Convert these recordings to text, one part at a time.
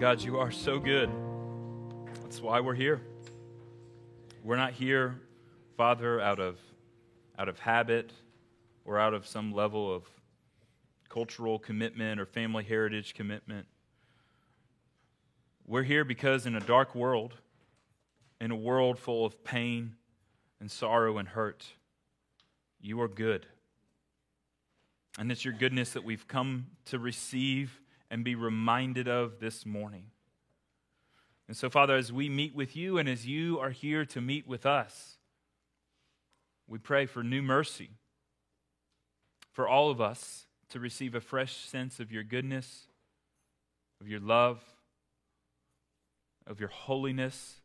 God, you are so good. That's why we're here. We're not here, Father, out of, out of habit or out of some level of cultural commitment or family heritage commitment. We're here because in a dark world, in a world full of pain and sorrow and hurt, you are good. And it's your goodness that we've come to receive and be reminded of this morning. And so, Father, as we meet with you and as you are here to meet with us, we pray for new mercy for all of us to receive a fresh sense of your goodness, of your love, of your holiness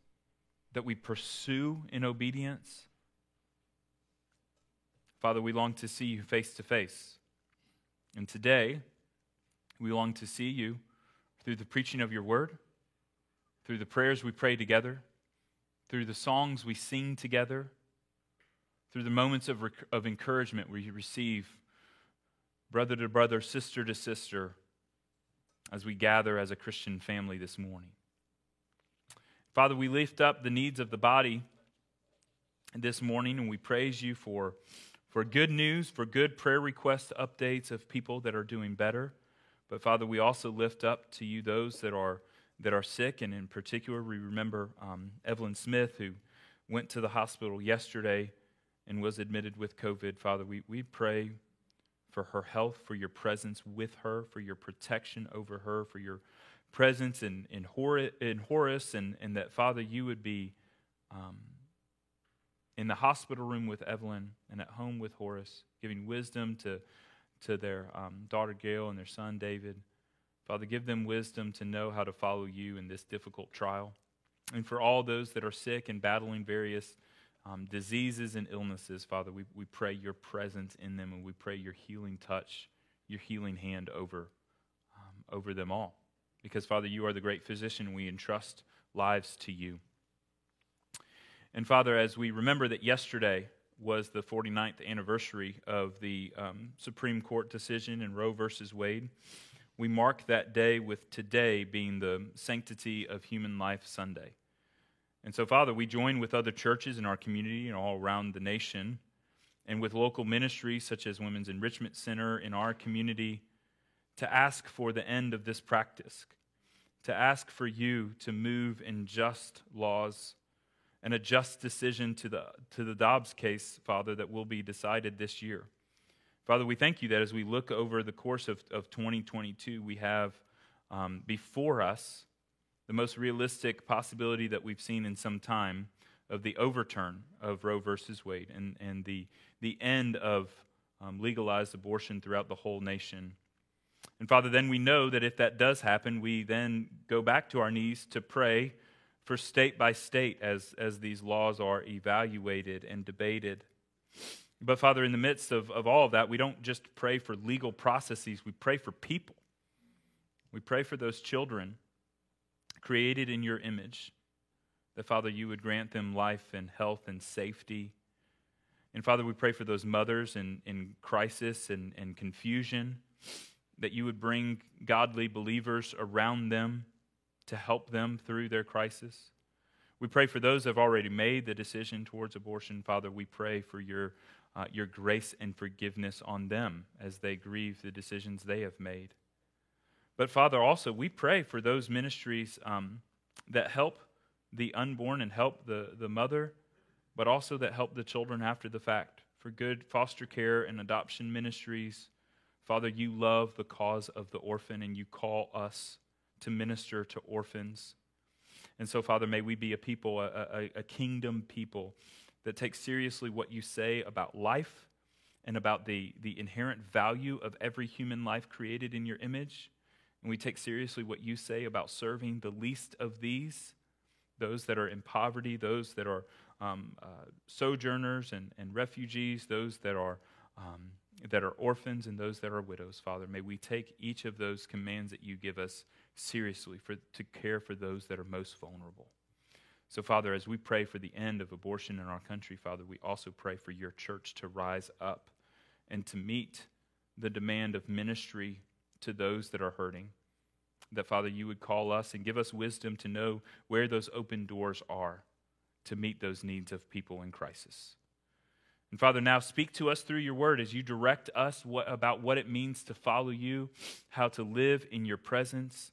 that we pursue in obedience. Father, we long to see you face to face. And today, we long to see you through the preaching of your word, through the prayers we pray together, through the songs we sing together, through the moments of, rec- of encouragement we receive, brother to brother, sister to sister, as we gather as a Christian family this morning. Father, we lift up the needs of the body this morning and we praise you for, for good news, for good prayer request updates of people that are doing better. But Father, we also lift up to you those that are that are sick, and in particular, we remember um, Evelyn Smith, who went to the hospital yesterday and was admitted with COVID. Father, we, we pray for her health, for your presence with her, for your protection over her, for your presence in, in, Hor- in Horace, and, and that, Father, you would be um, in the hospital room with Evelyn and at home with Horace, giving wisdom to to their um, daughter Gail and their son David. Father, give them wisdom to know how to follow you in this difficult trial. And for all those that are sick and battling various um, diseases and illnesses, Father, we, we pray your presence in them and we pray your healing touch, your healing hand over, um, over them all. Because, Father, you are the great physician. We entrust lives to you. And, Father, as we remember that yesterday was the 49th anniversary of the um, Supreme Court decision in Roe versus Wade. We mark that day with today being the Sanctity of Human Life Sunday. And so, Father, we join with other churches in our community and all around the nation, and with local ministries such as Women's Enrichment Center in our community to ask for the end of this practice, to ask for you to move in just laws and a just decision to the, to the Dobbs case, Father, that will be decided this year. Father, we thank you that as we look over the course of, of 2022, we have um, before us the most realistic possibility that we've seen in some time of the overturn of Roe versus Wade and, and the, the end of um, legalized abortion throughout the whole nation. And Father, then we know that if that does happen, we then go back to our knees to pray for state by state as, as these laws are evaluated and debated. But, Father, in the midst of, of all of that, we don't just pray for legal processes, we pray for people. We pray for those children created in your image, that, Father, you would grant them life and health and safety. And, Father, we pray for those mothers in, in crisis and, and confusion, that you would bring godly believers around them to help them through their crisis. We pray for those who have already made the decision towards abortion. Father, we pray for your, uh, your grace and forgiveness on them as they grieve the decisions they have made. But, Father, also, we pray for those ministries um, that help the unborn and help the, the mother, but also that help the children after the fact. For good foster care and adoption ministries. Father, you love the cause of the orphan and you call us to minister to orphans. And so, Father, may we be a people, a, a, a kingdom people that take seriously what you say about life and about the, the inherent value of every human life created in your image. And we take seriously what you say about serving the least of these, those that are in poverty, those that are um, uh, sojourners and, and refugees, those that are, um, that are orphans, and those that are widows, Father. May we take each of those commands that you give us seriously for, to care for those that are most vulnerable. So, Father, as we pray for the end of abortion in our country, Father, we also pray for your church to rise up and to meet the demand of ministry to those that are hurting. that, Father, you would call us and give us wisdom to know where those open doors are to meet those needs of people in crisis. And Father, now speak to us through your word as you direct us what, about what it means to follow you, how to live in your presence,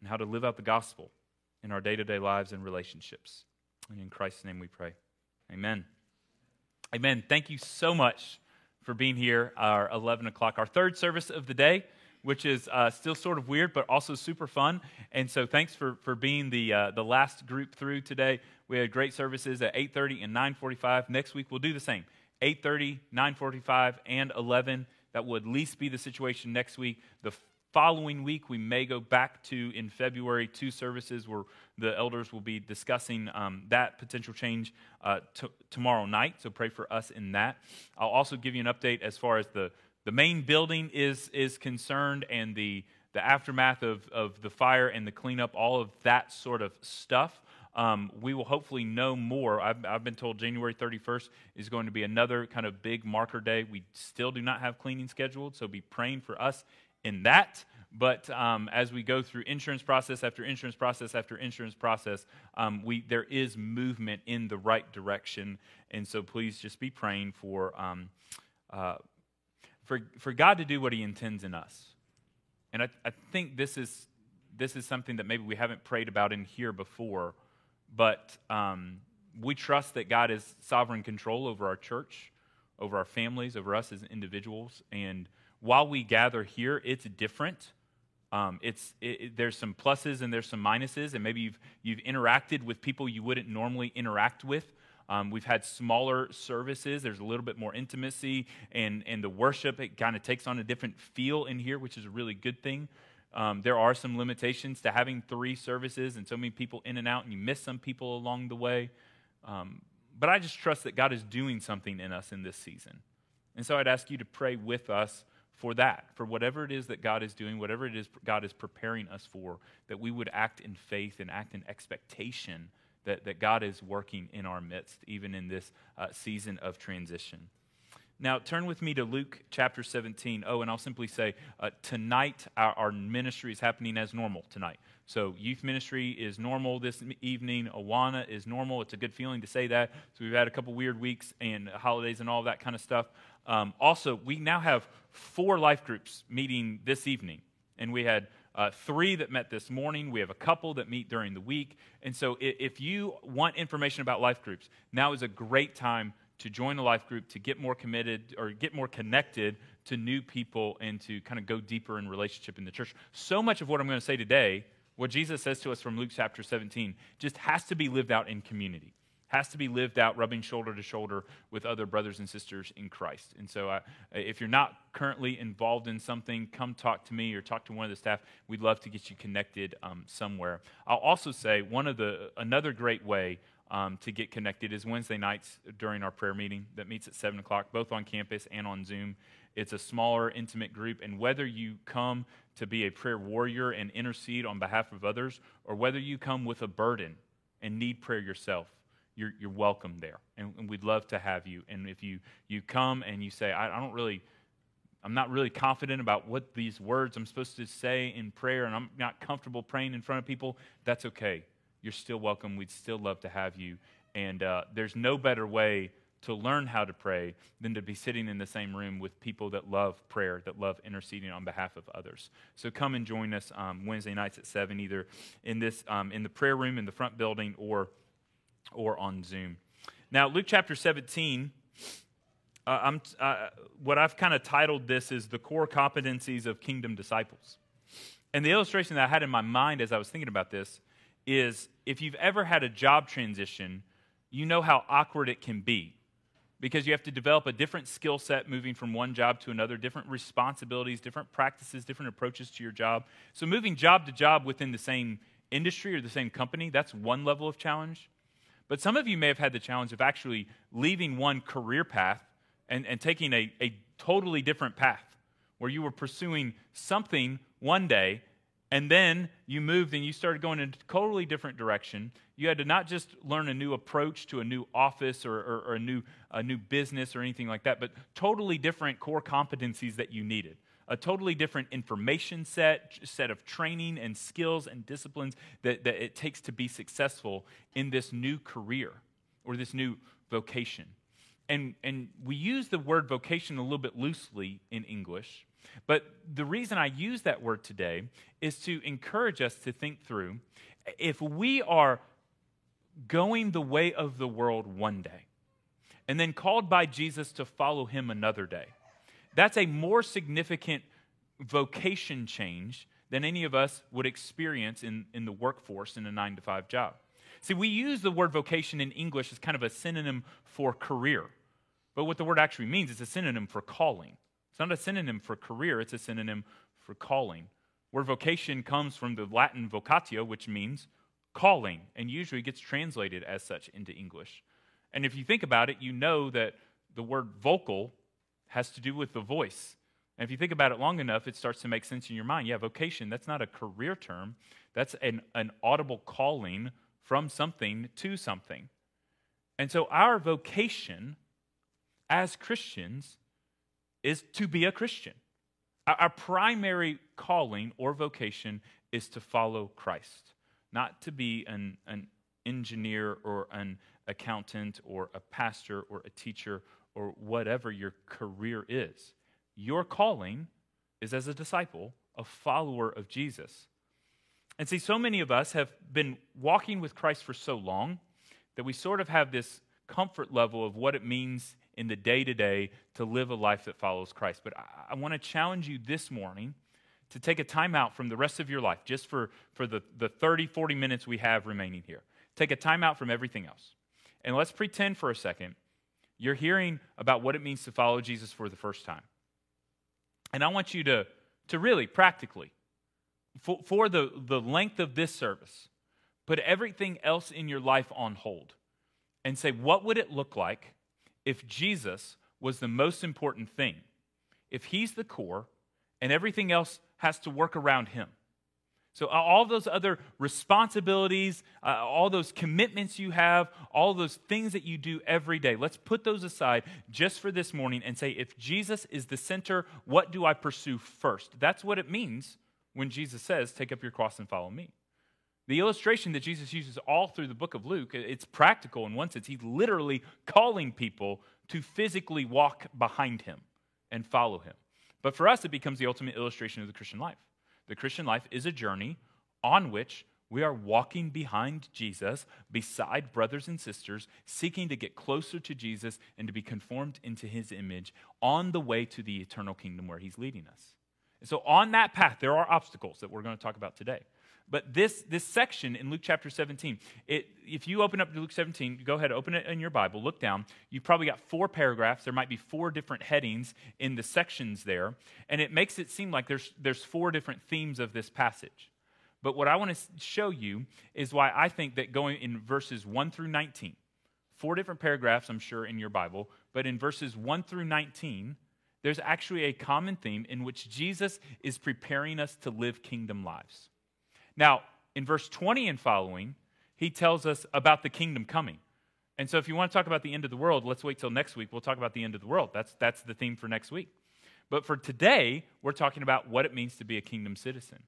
and how to live out the gospel in our day to day lives and relationships. And in Christ's name we pray. Amen. Amen. Thank you so much for being here, our 11 o'clock, our third service of the day which is uh, still sort of weird, but also super fun. And so, thanks for, for being the, uh, the last group through today. We had great services at 8:30 and 9:45. Next week we'll do the same: 8:30, 9:45, and 11. That will at least be the situation next week. The following week we may go back to in February two services where the elders will be discussing um, that potential change uh, t- tomorrow night. So pray for us in that. I'll also give you an update as far as the the main building is, is concerned and the, the aftermath of, of the fire and the cleanup, all of that sort of stuff. Um, we will hopefully know more. I've, I've, been told January 31st is going to be another kind of big marker day. We still do not have cleaning scheduled, so be praying for us in that. But um, as we go through insurance process after insurance process after insurance process, um, we, there is movement in the right direction. And so please just be praying for um, uh, for, for God to do what he intends in us. And I, I think this is, this is something that maybe we haven't prayed about in here before, but um, we trust that God is sovereign control over our church, over our families, over us as individuals. And while we gather here, it's different. Um, it's, it, it, there's some pluses and there's some minuses, and maybe you've, you've interacted with people you wouldn't normally interact with. Um, we've had smaller services. There's a little bit more intimacy, and, and the worship, it kind of takes on a different feel in here, which is a really good thing. Um, there are some limitations to having three services and so many people in and out, and you miss some people along the way. Um, but I just trust that God is doing something in us in this season. And so I'd ask you to pray with us for that, for whatever it is that God is doing, whatever it is God is preparing us for, that we would act in faith and act in expectation that, that God is working in our midst, even in this uh, season of transition. Now, turn with me to Luke chapter 17. Oh, and I'll simply say uh, tonight, our, our, ministry is happening as normal tonight. So, youth ministry is normal this evening. Awana is normal. It's a good feeling to say that. So, we've had a couple weird weeks and holidays and all that kind of stuff. Um, also, we now have four life groups meeting this evening. And we had uh, three that met this morning. We have a couple that meet during the week. And so, if, if you want information about life groups, now is a great time to join a life group, to get more committed or get more connected to new people, and to kind of go deeper in relationship in the church. So much of what I'm going to say today, what Jesus says to us from Luke chapter 17, just has to be lived out in community has to be lived out rubbing shoulder to shoulder with other brothers and sisters in Christ. And so, if you're not currently involved in something, come talk to me or talk to one of the staff. We'd love to get you connected um, somewhere. I'll also say one of the another great way um, to get connected is Wednesday nights during our prayer meeting that meets at seven o'clock, both on campus and on Zoom. It's a smaller, intimate group, and whether you come to be a prayer warrior and intercede on behalf of others, or whether you come with a burden and need prayer yourself you're, you're welcome there. And, and, we'd love to have you. And if you, you come and you say, I, I don't really, I'm not really confident about what these words I'm supposed to say in prayer, and I'm not comfortable praying in front of people, that's okay. You're still welcome. We'd still love to have you. And uh, there's no better way to learn how to pray than to be sitting in the same room with people that love prayer, that love interceding on behalf of others. So come and join us um, Wednesday nights at 7, either in, this, um, in the prayer room in the front building or or on Zoom. Now, Luke chapter 17, uh, uh, what I've kind of titled this is The Core Competencies of Kingdom Disciples. And the illustration that I had in my mind as I was thinking about this is if you've ever had a job transition, you know how awkward it can be because you have to develop a different skill set moving from one job to another, different responsibilities, different practices, different approaches to your job. So, moving job to job within the same industry or the same company, that's one level of challenge. But some of you may have had the challenge of actually leaving one career path and, and taking a, a totally different path where you were pursuing something one day and then you moved and you started going in a totally different direction. You had to not just learn a new approach to a new office or, or, or a, new, a new business or anything like that, but totally different core competencies that you needed. A totally different information set, set of training and skills and disciplines that, that it takes to be successful in this new career or this new vocation. And, and we use the word vocation a little bit loosely in English, but the reason I use that word today is to encourage us to think through if we are going the way of the world one day and then called by Jesus to follow him another day that's a more significant vocation change than any of us would experience in, in the workforce in a nine to five job. See, we use the word vocation in English as kind of a synonym for career. But what the word actually means is a synonym for calling. It's not a synonym for career, it's a synonym for calling. Where vocation comes from the Latin vocatio, which means calling, and usually gets translated as such into English. And if you think about it, you know that the word vocal has to do with the voice. And if you think about it long enough, it starts to make sense in your mind. Yeah, vocation, that's not a career term, that's an, an audible calling from something to something. And so our vocation as Christians is to be a Christian. Our, primary calling or vocation is to follow Christ, not to be an, an engineer or an accountant or a pastor or a teacher or whatever your career is. Your calling is as a disciple, a follower of Jesus. And see, so many of us have been walking with Christ for so long that we sort of have this comfort level of what it means in the day to day to live a life that follows Christ. But I, I want to challenge you this morning to take a time out from the rest of your life, just for, for the, the 30, 40 minutes we have remaining here. Take a time out from everything else. And let's pretend for a second you're hearing about what it means to follow Jesus for the first time. And I want you to, to really, practically, for, for the, the length of this service, put everything else in your life on hold and say, what would it look like if Jesus was the most important thing? If he's the core and everything else has to work around him? So, all those other responsibilities, uh, all those commitments you have, all those things that you do every day, let's put those aside just for this morning and say, if Jesus is the center, what do I pursue first? That's what it means when Jesus says, take up your cross and follow me. The illustration that Jesus uses all through the book of Luke, it's practical in one sense. He's literally calling people to physically walk behind him and follow him. But for us, it becomes the ultimate illustration of the Christian life. The Christian life is a journey on which we are walking behind Jesus, beside brothers and sisters, seeking to get closer to Jesus and to be conformed into his image on the way to the eternal kingdom where he's leading us. And so, on that path, there are obstacles that we're going to talk about today. But this, this section in Luke chapter 17, it, if you open up to Luke 17, go ahead, open it in your Bible, look down. You've probably got four paragraphs. There might be four different headings in the sections there. And it makes it seem like there's, there's four different themes of this passage. But what I want to show you is why I think that going in verses 1 through 19, four different paragraphs, I'm sure, in your Bible, but in verses 1 through 19, there's actually a common theme in which Jesus is preparing us to live kingdom lives. Now, in verse 20 and following, he tells us about the kingdom coming. And so if you want to talk about the end of the world, let's wait till next week. We'll talk about the end of the world. That's, that's the theme for next week. But for today, we're talking about what it means to be a kingdom citizen.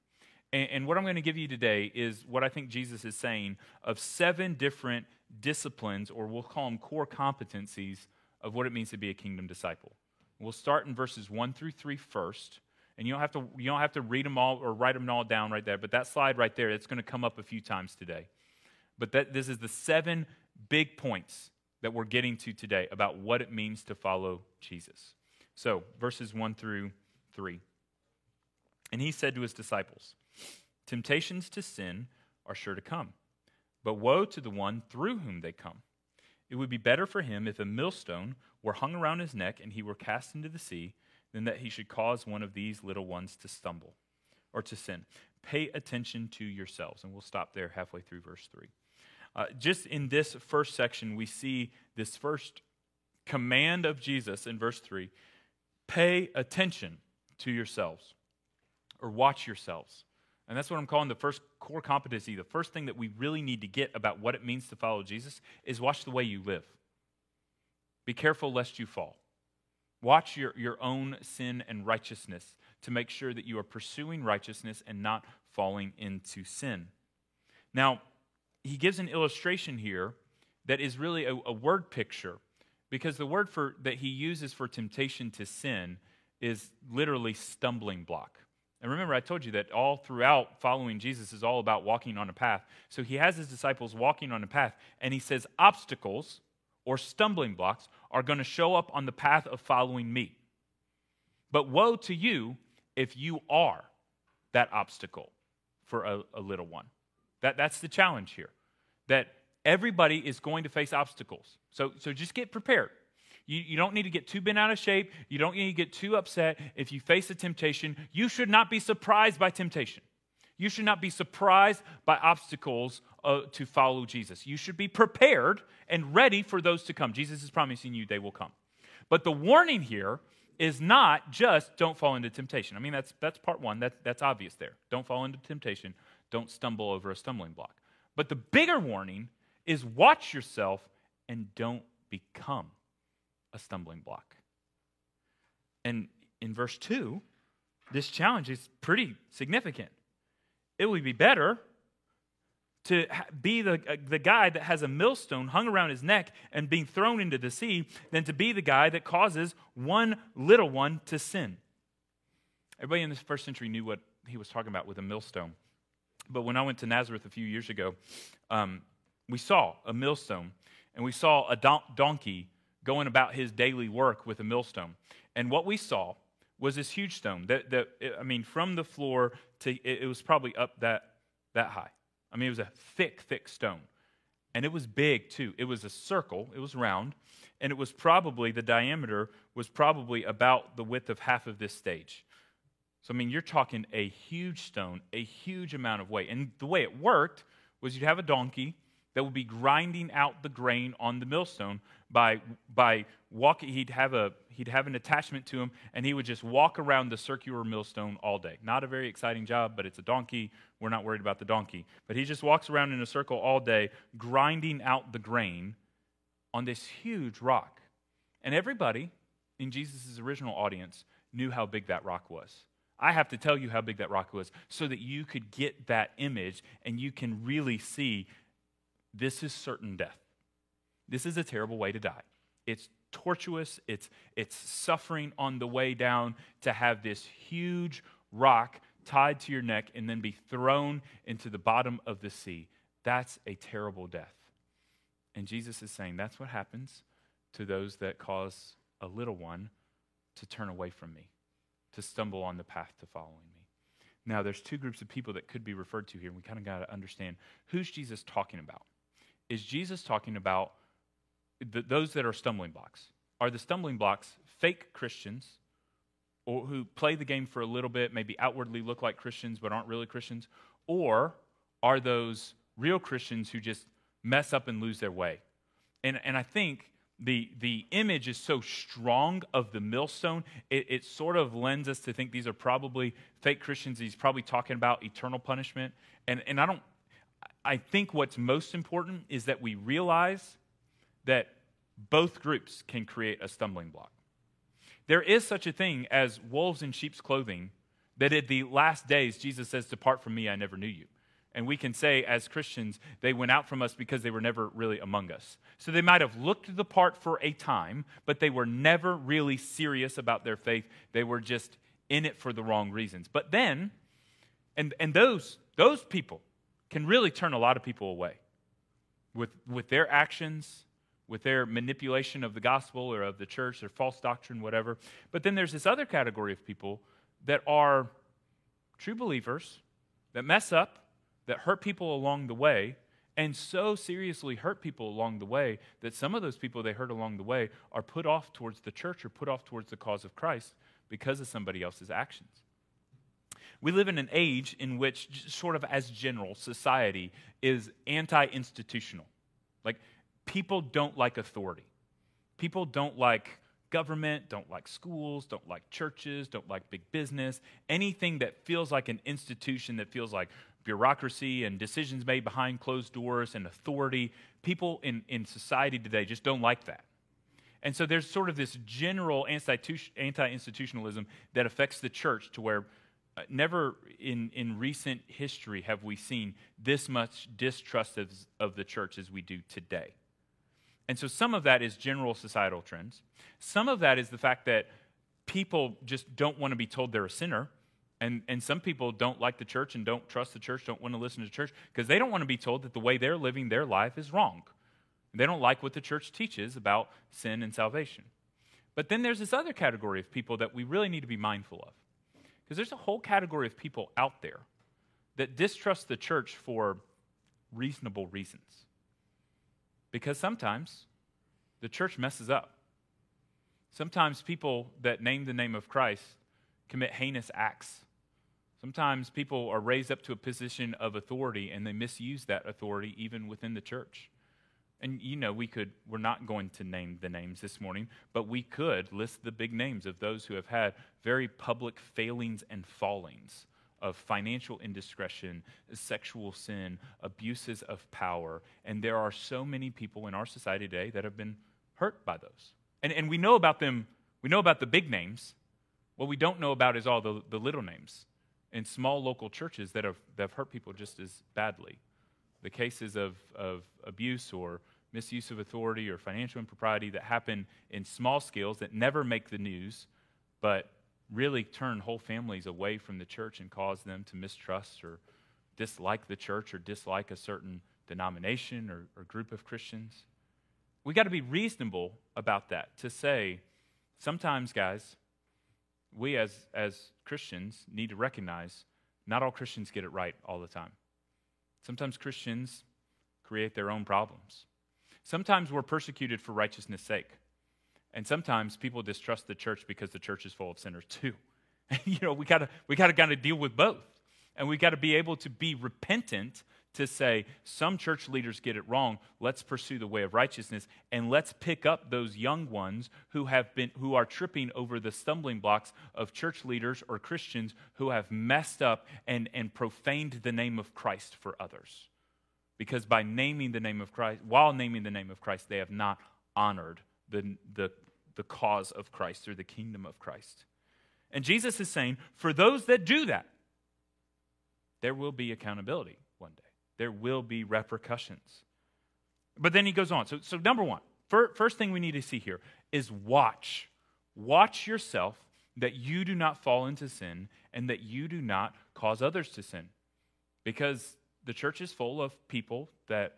And, and what I'm going to give you today is what I think Jesus is saying of seven different disciplines, or we'll call them core competencies, of what it means to be a kingdom disciple. We'll start in verses 1 through 3 first. And you don't have to, you don't have to read them all or write them all down right there, but that slide right there, it's going to come up a few times today. But that, this is the seven big points that we're getting to today about what it means to follow Jesus. So, verses 1 through 3. And he said to his disciples, Temptations to sin are sure to come, but woe to the one through whom they come. It would be better for him if a millstone were hung around his neck and he were cast into the sea than that he should cause one of these little ones to stumble or to sin. Pay attention to yourselves. And we'll stop there halfway through verse 3. Uh, just in this first section, we see this first command of Jesus in verse 3 pay attention to yourselves or watch yourselves. And that's what I'm calling the first core competency. The first thing that we really need to get about what it means to follow Jesus is watch the way you live. Be careful lest you fall. Watch your, your own sin and righteousness to make sure that you are pursuing righteousness and not falling into sin. Now, he gives an illustration here that is really a, a word picture because the word for, that he uses for temptation to sin is literally stumbling block. And remember, I told you that all throughout following Jesus is all about walking on a path. So he has his disciples walking on a path, and he says obstacles or stumbling blocks are going to show up on the path of following me. But woe to you if you are that obstacle for a, a little one. That, that's the challenge here. That everybody is going to face obstacles. So, so just get prepared. You, you don't need to get too bent out of shape. You don't need to get too upset if you face a temptation. You should not be surprised by temptation. You should not be surprised by obstacles uh, to follow Jesus. You should be prepared and ready for those to come. Jesus is promising you they will come. But the warning here is not just don't fall into temptation. I mean, that's, that's part one. That, that's obvious there. Don't fall into temptation. Don't stumble over a stumbling block. But the bigger warning is watch yourself and don't become a stumbling block. And in verse 2, this challenge is pretty significant. It would be better to be the, uh, the guy that has a millstone hung around his neck and being thrown into the sea than to be the guy that causes one little one to sin. Everybody in the first century knew what he was talking about with a millstone. But when I went to Nazareth a few years ago, um, we saw a millstone and we saw a don- donkey going about his daily work with a millstone. And what we saw was this huge stone that, that I mean, from the floor to it, it was probably up that, that high. I mean, it was a thick, thick stone. And it was big too. It was a circle, it was round, and it was probably, the diameter was probably about the width of half of this stage. So, I mean, you're talking a huge stone, a huge amount of weight. And the way it worked was you'd have a donkey that would be grinding out the grain on the millstone by, by walking. He'd have, a, he'd have an attachment to him, and he would just walk around the circular millstone all day. Not a very exciting job, but it's a donkey. We're not worried about the donkey. But he just walks around in a circle all day, grinding out the grain on this huge rock. And everybody in Jesus' original audience knew how big that rock was. I have to tell you how big that rock was so that you could get that image and you can really see this is certain death. This is a terrible way to die. It's tortuous, it's, it's suffering on the way down to have this huge rock tied to your neck and then be thrown into the bottom of the sea. That's a terrible death. And Jesus is saying that's what happens to those that cause a little one to turn away from me, to stumble on the path to following me. Now, there's two groups of people that could be referred to here, and we kind of got to understand who's Jesus talking about is Jesus talking about the, those that are stumbling blocks? Are the stumbling blocks fake Christians or who play the game for a little bit, maybe outwardly look like Christians but aren't really Christians? Or are those real Christians who just mess up and lose their way? And, and I think the, the image is so strong of the millstone, it, it sort of lends us to think these are probably fake Christians. He's probably talking about eternal punishment. And, and I don't I think what's most important is that we realize that both groups can create a stumbling block. There is such a thing as wolves in sheep's clothing, that in the last days, Jesus says, Depart from me, I never knew you. And we can say, as Christians, they went out from us because they were never really among us. So they might have looked the part for a time, but they were never really serious about their faith. They were just in it for the wrong reasons. But then, and, and those, those people, can really turn a lot of people away with, with their actions, with their manipulation of the gospel or of the church, their false doctrine, whatever. But then there's this other category of people that are true believers that mess up, that hurt people along the way, and so seriously hurt people along the way that some of those people they hurt along the way are put off towards the church or put off towards the cause of Christ because of somebody else's actions. We live in an age in which, sort of as general, society is anti institutional. Like, people don't like authority. People don't like government, don't like schools, don't like churches, don't like big business, anything that feels like an institution that feels like bureaucracy and decisions made behind closed doors and authority. People in, in society today just don't like that. And so there's sort of this general anti institutionalism that affects the church to where Uh, never in, in recent history have we seen this much distrust of, of the church as we do today. And so some of that is general societal trends. Some of that is the fact that people just don't want to be told they're a sinner. And, and some people don't like the church and don't trust the church, don't want to listen to the church because they don't want to be told that the way they're living their life is wrong. They don't like what the church teaches about sin and salvation. But then there's this other category of people that we really need to be mindful of. Because there's a whole category of people out there that distrust the church for reasonable reasons. Because sometimes the church messes up. Sometimes people that name the name of Christ commit heinous acts. Sometimes people are raised up to a position of authority and they misuse that authority even within the church. And you know, we could, we're not going to name the names this morning, but we could list the big names of those who have had very public failings and fallings of financial indiscretion, sexual sin, abuses of power. And there are so many people in our society today that have been hurt by those. And, and we know about them, we know about the big names. What we don't know about is all the, the little names in small local churches that have, that have hurt people just as badly. The cases of, of abuse or misuse of authority or financial impropriety that happen in small scales that never make the news, but really turn whole families away from the church and cause them to mistrust or dislike the church or dislike a certain denomination or, or group of Christians. We got to be reasonable about that to say, sometimes, guys, we as, as Christians need to recognize not all Christians get it right all the time. Sometimes Christians create their own problems. Sometimes we're persecuted for righteousness' sake. And sometimes people distrust the church because the church is full of sinners too. you know, we gotta we gotta gotta deal with both. And we gotta be able to be repentant to say, some church leaders get it wrong. Let's pursue the way of righteousness and let's pick up those young ones who have been who are tripping over the stumbling blocks of church leaders or Christians who have messed up and, and profaned the name of Christ for others. Because by naming the name of Christ, while naming the name of Christ, they have not honored the, the, the cause of Christ or the kingdom of Christ. And Jesus is saying, for those that do that, there will be accountability. There will be repercussions. But then he goes on. So, so number one, first thing we need to see here is watch. Watch yourself that you do not fall into sin and that you do not cause others to sin. Because the church is full of people that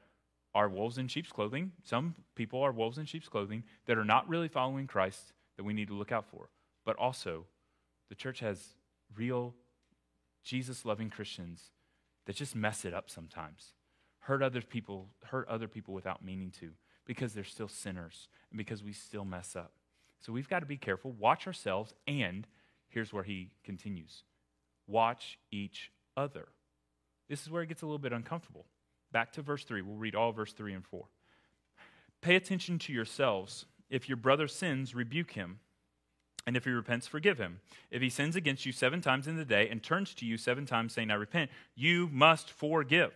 are wolves in sheep's clothing. Some people are wolves in sheep's clothing that are not really following Christ that we need to look out for. But also, the church has real Jesus loving Christians that just mess it up sometimes. Hurt other people, hurt other people without meaning to, because they're still sinners and because we still mess up. So we've got to be careful, watch ourselves, and here's where he continues watch each other. This is where it gets a little bit uncomfortable. Back to verse 3. We'll read all verse 3 and 4. Pay attention to yourselves. If your brother sins, rebuke him. And if he repents, forgive him. If he sins against you seven times in the day and turns to you seven times saying, I repent, you must forgive.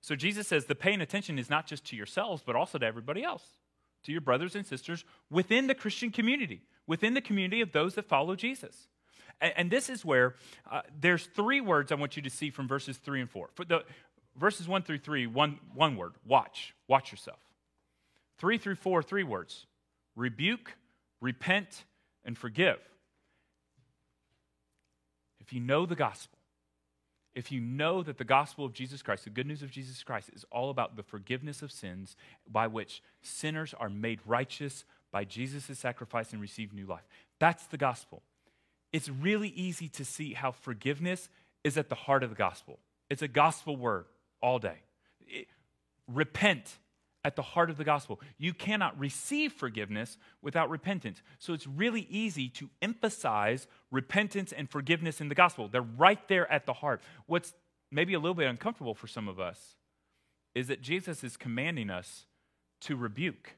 So Jesus says the paying attention is not just to yourselves, but also to everybody else, to your brothers and sisters within the Christian community, within the community of those that follow Jesus. And, and this is where uh, there's three words I want you to see from verses three and four. For the, verses 1 through 3, one, one word watch. Watch yourself. 3 through 4, three words rebuke, repent, and forgive. If you know the gospel, if you know that the gospel of Jesus Christ, the good news of Jesus Christ, is all about the forgiveness of sins by which sinners are made righteous by Jesus' sacrifice and receive new life, that's the gospel. It's really easy to see how forgiveness is at the heart of the gospel. It's a gospel word all day. It, repent at the heart of the gospel. You cannot receive forgiveness without repentance. So it's really easy to emphasize repentance and forgiveness in the gospel. They're right there at the heart. What's maybe a little bit uncomfortable for some of us is that Jesus is commanding us to rebuke.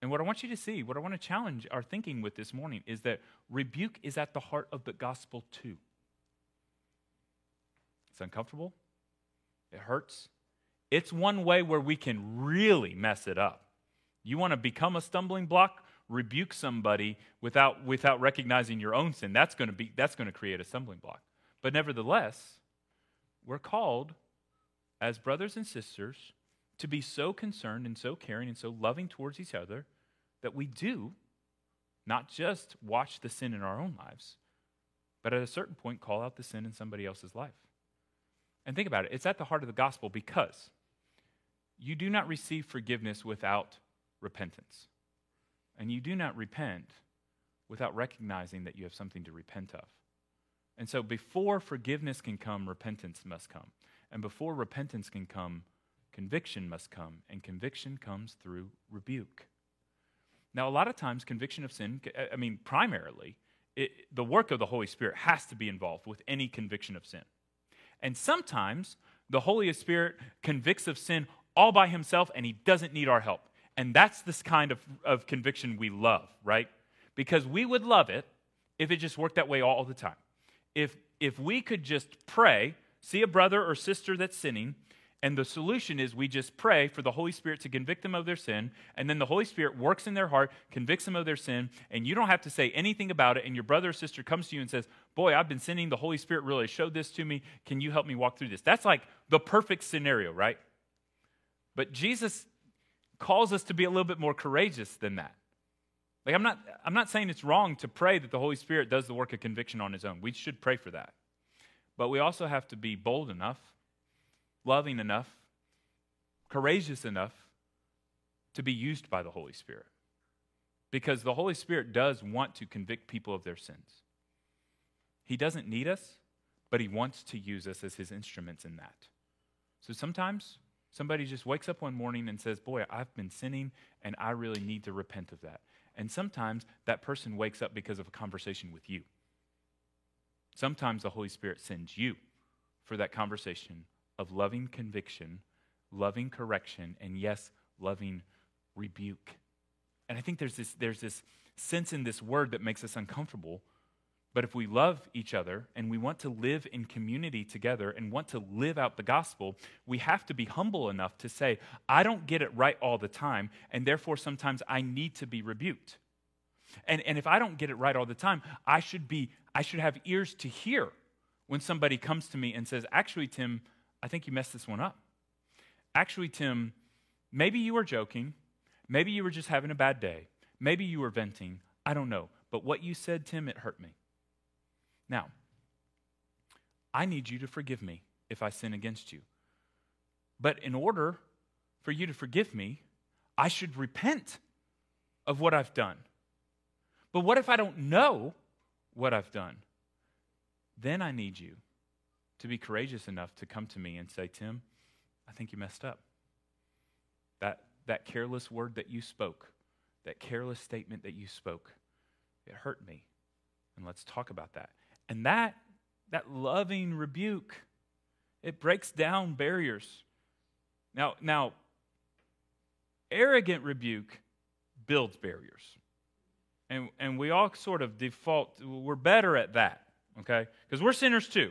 And what I want you to see, what I want to challenge our thinking with this morning is that rebuke is at the heart of the gospel too. It's uncomfortable, it hurts. It's one way where we can really mess it up. You want to become a stumbling block? Rebuke somebody without, without recognizing your own sin. That's going to be that's going to create a stumbling block. But nevertheless, we're called as brothers and sisters to be so concerned and so caring and so loving towards each other that we do not just watch the sin in our own lives, but at a certain point call out the sin in somebody else's life. And think about it, it's at the heart of the gospel because you do not receive forgiveness without repentance. And you do not repent without recognizing that you have something to repent of. And so before forgiveness can come, repentance must come. And before repentance can come, conviction must come. And conviction comes through rebuke. Now, a lot of times, conviction of sin, I mean, primarily, it, the work of the Holy Spirit has to be involved with any conviction of sin. And sometimes the Holy Spirit convicts of sin all by himself and he doesn't need our help. And that's this kind of, of conviction we love, right? Because we would love it if it just worked that way all the time if, if we could just pray, see a brother or sister that's sinning, and the solution is we just pray for the Holy Spirit to convict them of their sin, and then the Holy Spirit works in their heart, convicts them of their sin, and you don't have to say anything about it. And your brother or sister comes to you and says, Boy, I've been sinning. The Holy Spirit really showed this to me. Can you help me walk through this? That's like the perfect scenario, right? But Jesus calls us to be a little bit more courageous than that. Like I'm not I'm not saying it's wrong to pray that the Holy Spirit does the work of conviction on his own. We should pray for that. But we also have to be bold enough, loving enough, courageous enough to be used by the Holy Spirit. Because the Holy Spirit does want to convict people of their sins. He doesn't need us, but he wants to use us as his instruments in that. So sometimes somebody just wakes up one morning and says, Boy, I've been sinning and I really need to repent of that. And sometimes that person wakes up because of a conversation with you. Sometimes the Holy Spirit sends you for that conversation of loving conviction, loving correction, and yes, loving rebuke. And I think there's this, there's this sense in this word that makes us uncomfortable. But if we love each other and we want to live in community together and want to live out the gospel, we have to be humble enough to say, I don't get it right all the time, and therefore sometimes I need to be rebuked. And, and if I don't get it right all the time, I should, be, I should have ears to hear when somebody comes to me and says, Actually, Tim, I think you messed this one up. Actually, Tim, maybe you were joking. Maybe you were just having a bad day. Maybe you were venting. I don't know. But what you said, Tim, it hurt me. Now, I need you to forgive me if I sin against you. But in order for you to forgive me, I should repent of what I've done. But what if I don't know what I've done? Then I need you to be courageous enough to come to me and say, Tim, I think you messed up. That, that careless word that you spoke, that careless statement that you spoke, it hurt me. And let's talk about that. And that, that loving rebuke, it breaks down barriers. Now, now, arrogant rebuke builds barriers. And, and we all sort of default, we're better at that, okay? Because we're sinners too.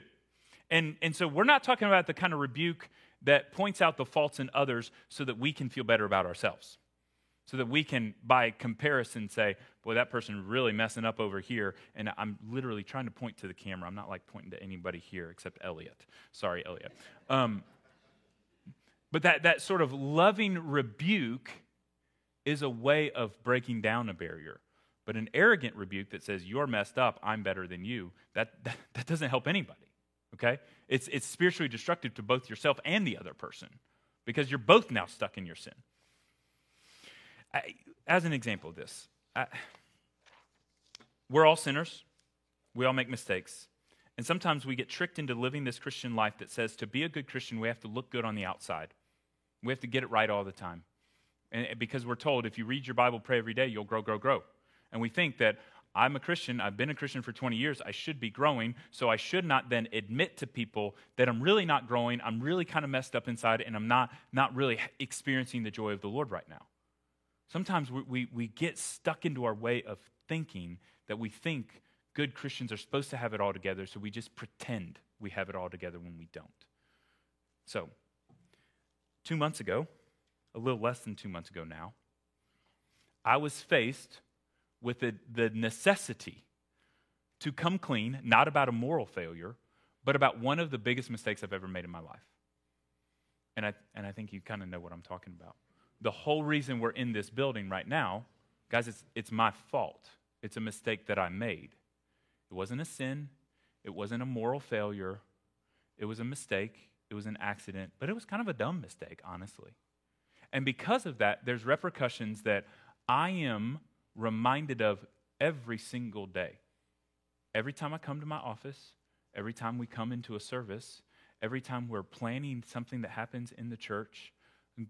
And, and so we're not talking about the kind of rebuke that points out the faults in others so that we can feel better about ourselves so that we can, by comparison, say, boy, that person really messing up over here. And I'm literally trying to point to the camera. I'm not like pointing to anybody here except Elliot. Sorry, Elliot. Um, but that, that sort of loving rebuke is a way of breaking down a barrier. But an arrogant rebuke that says, you're messed up, I'm better than you, that, that, that doesn't help anybody. Okay? It's, it's spiritually destructive to both yourself and the other person because you're both now stuck in your sin as an example of this, I, we're all sinners. We all make mistakes. And sometimes we get tricked into living this Christian life that says to be a good Christian, we have to look good on the outside. We have to get it right all the time. And because we're told if you read your Bible, pray every day, you'll grow, grow, grow. And we think that I'm a Christian, I've been a Christian for 20 years, I should be growing, so I should not then admit to people that I'm really not growing, I'm really kind of messed up inside, and I'm not, not really experiencing the joy of the Lord right now. Sometimes we, we, we get stuck into our way of thinking that we think good Christians are supposed to have it all together, so we just pretend we have it all together when we don't. So, two months ago, a little less than two months ago now, I was faced with the, the necessity to come clean, not about a moral failure, but about one of the biggest mistakes I've ever made in my life. And I, and I think you kind of know what I'm talking about. The whole reason we're in this building right now, guys, it's, it's my fault. It's a mistake that I made. It wasn't a sin, it wasn't a moral failure, it was a mistake, it was an accident, but it was kind of a dumb mistake, honestly. And because of that, there's repercussions that I am reminded of every single day. Every time I come to my office, every time we come into a service, every time we're planning something that happens in the church,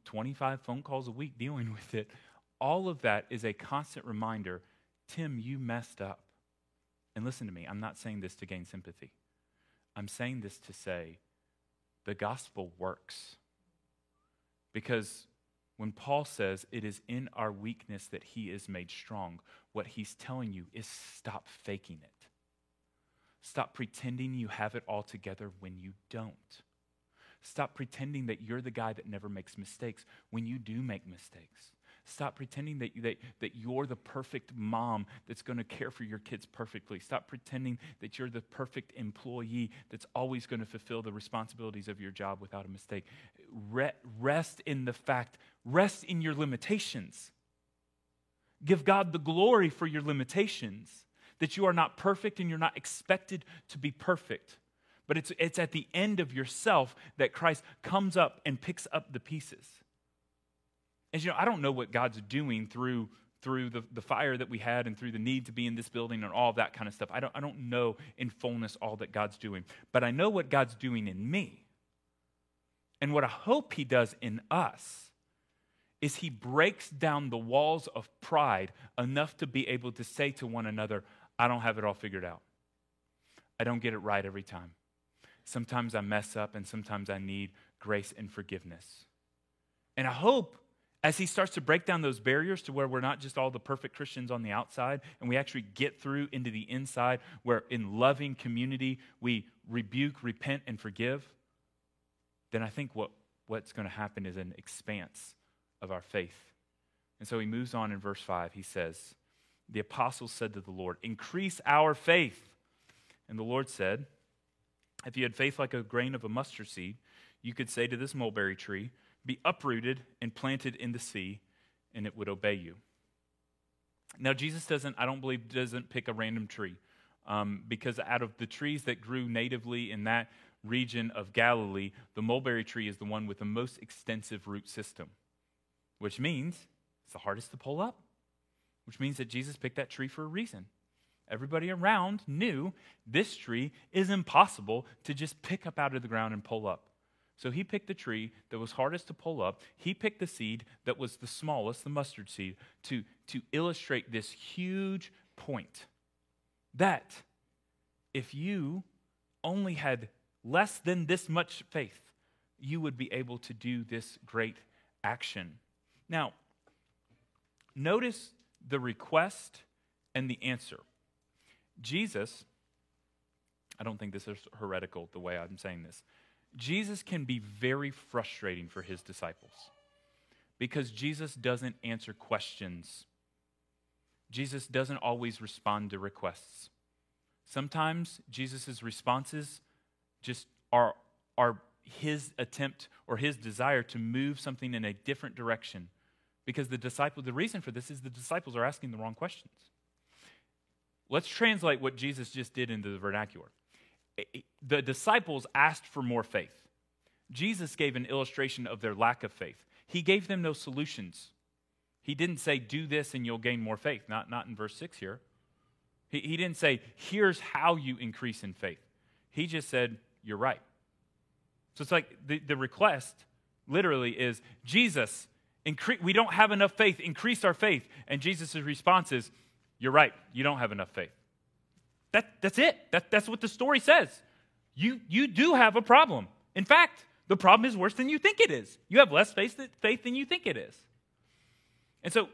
25 phone calls a week dealing with it, all of that is a constant reminder Tim, you messed up. And listen to me, I'm not saying this to gain sympathy. I'm saying this to say the gospel works. Because when Paul says it is in our weakness that he is made strong, what he's telling you is stop faking it. Stop pretending you have it all together when you don't. Stop pretending that you're the guy that never makes mistakes when you do make mistakes. Stop pretending that, that, that you're the perfect mom that's going to care for your kids perfectly. Stop pretending that you're the perfect employee that's always going to fulfill the responsibilities of your job without a mistake. Rest in the fact, rest in your limitations. Give God the glory for your limitations that you are not perfect and you're not expected to be perfect. But it's, it's at the end of yourself that Christ comes up and picks up the pieces. As you know, I don't know what God's doing through, through the, the fire that we had and through the need to be in this building and all that kind of stuff. I don't, I don't know in fullness all that God's doing. But I know what God's doing in me. And what I hope He does in us is He breaks down the walls of pride enough to be able to say to one another, I don't have it all figured out. I don't get it right every time. Sometimes I mess up, and sometimes I need grace and forgiveness. And I hope as he starts to break down those barriers to where we're not just all the perfect Christians on the outside, and we actually get through into the inside, where in loving community we rebuke, repent, and forgive, then I think what, what's going to happen is an expanse of our faith. And so he moves on in verse 5. He says, the apostles said to the Lord, Increase our faith. And the Lord said, If you had faith like a grain of a mustard seed, you could say to this mulberry tree, Be uprooted and planted in the sea, and it would obey you. Now, Jesus doesn't, I don't believe, doesn't pick a random tree. Um, because out of the trees that grew natively in that region of Galilee, the mulberry tree is the one with the most extensive root system, which means it's the hardest to pull up which means that Jesus picked that tree for a reason. Everybody around knew this tree is impossible to just pick up out of the ground and pull up. So he picked the tree that was hardest to pull up. He picked the seed that was the smallest, the mustard seed, to, to illustrate this huge point that if you only had less than this much faith, you would be able to do this great action. Now, notice the request and the answer. Jesus, I don't think this is heretical the way I'm saying this. Jesus can be very frustrating for his disciples because Jesus doesn't answer questions. Jesus doesn't always respond to requests. Sometimes Jesus' responses just are, are his attempt or his desire to move something in a different direction because the disciple, the reason for this is the disciples are asking the wrong questions. Let's translate what Jesus just did into the vernacular. The disciples asked for more faith. Jesus gave an illustration of their lack of faith. He gave them no solutions. He didn't say, do this and you'll gain more faith. Not, not in verse 6 here. He, he didn't say, here's how you increase in faith. He just said, you're right. So it's like the, the request literally is Jesus, Incre- we don't have enough faith. Increase our faith. And Jesus' response is, You're right. You don't have enough faith. That, that's it. That, that's what the story says. You, you do have a problem. In fact, the problem is worse than you think it is. You have less faith, faith than you think it is. And so,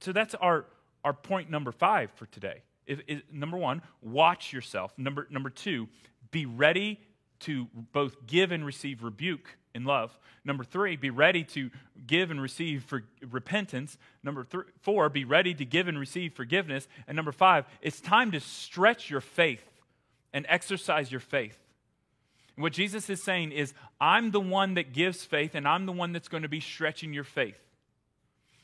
so that's our, our point number five for today. If, if, number one, watch yourself. Number, number two, be ready to both give and receive rebuke in love. Number three, be ready to give and receive for repentance. Number three, four, be ready to give and receive forgiveness. And number five, it's time to stretch your faith and exercise your faith. And what Jesus is saying is, I'm the one that gives faith, and I'm the one that's going to be stretching your faith.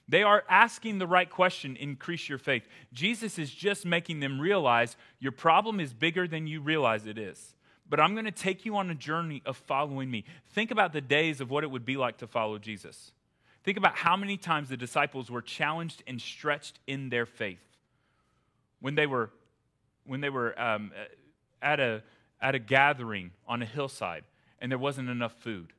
They are asking the right question increase your faith. Jesus is just making them realize your problem is bigger than you realize it is but I'm going to take you on a journey of following me. Think about the days of what it would be like to follow Jesus. Think about how many times the disciples were challenged and stretched in their faith. When they were, when they were um, at, a, at a gathering on a hillside and there wasn't enough food.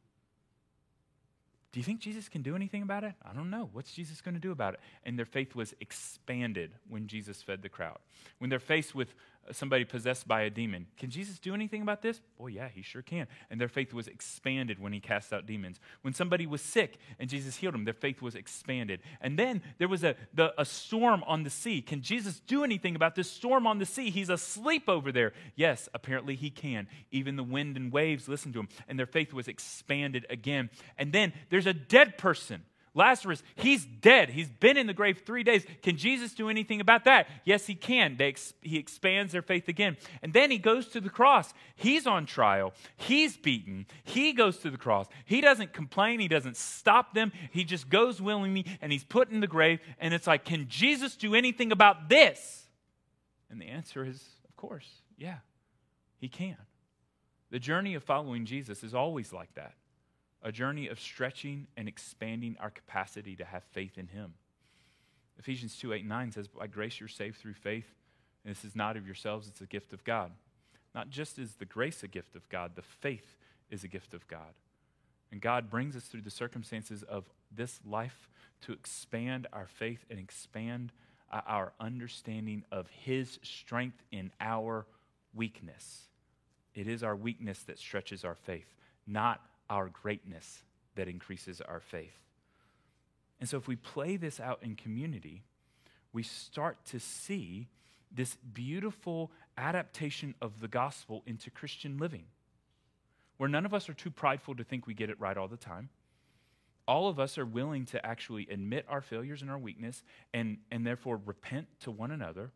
Do you think Jesus can do anything about it? I don't know. What's Jesus going to do about it? And their faith was expanded when Jesus fed the crowd. When they're faced with somebody possessed by a demon. Can Jesus do anything about this? Oh, yeah, he sure can. And their faith was expanded when he cast out demons. When somebody was sick and Jesus healed them, their faith was expanded. And then there was a, the, a storm on the sea. Can Jesus do anything about this storm on the sea? He's asleep over there. Yes, apparently he can. Even the wind and waves listen to him. And their faith was expanded again. And then there's a dead person Lazarus, he's dead. He's been in the grave three days. Can Jesus do anything about that? Yes, he can. Ex- he expands their faith again. And then he goes to the cross. He's on trial. He's beaten. He goes to the cross. He doesn't complain. He doesn't stop them. He just goes willingly and he's put in the grave. And it's like, can Jesus do anything about this? And the answer is, of course, yeah, he can. The journey of following Jesus is always like that a journey of stretching and expanding our capacity to have faith in Him. Ephesians 2 8 9 says, By grace you're saved through faith, and this is not of yourselves, it's a gift of God. Not just is the grace a gift of God, the faith is a gift of God. And God brings us through the circumstances of this life to expand our faith and expand our understanding of His strength in our weakness. It is our weakness that stretches our faith, not our greatness that increases our faith. And so, if we play this out in community, we start to see this beautiful adaptation of the gospel into Christian living, where none of us are too prideful to think we get it right all the time. All of us are willing to actually admit our failures and our weakness and, and therefore repent to one another.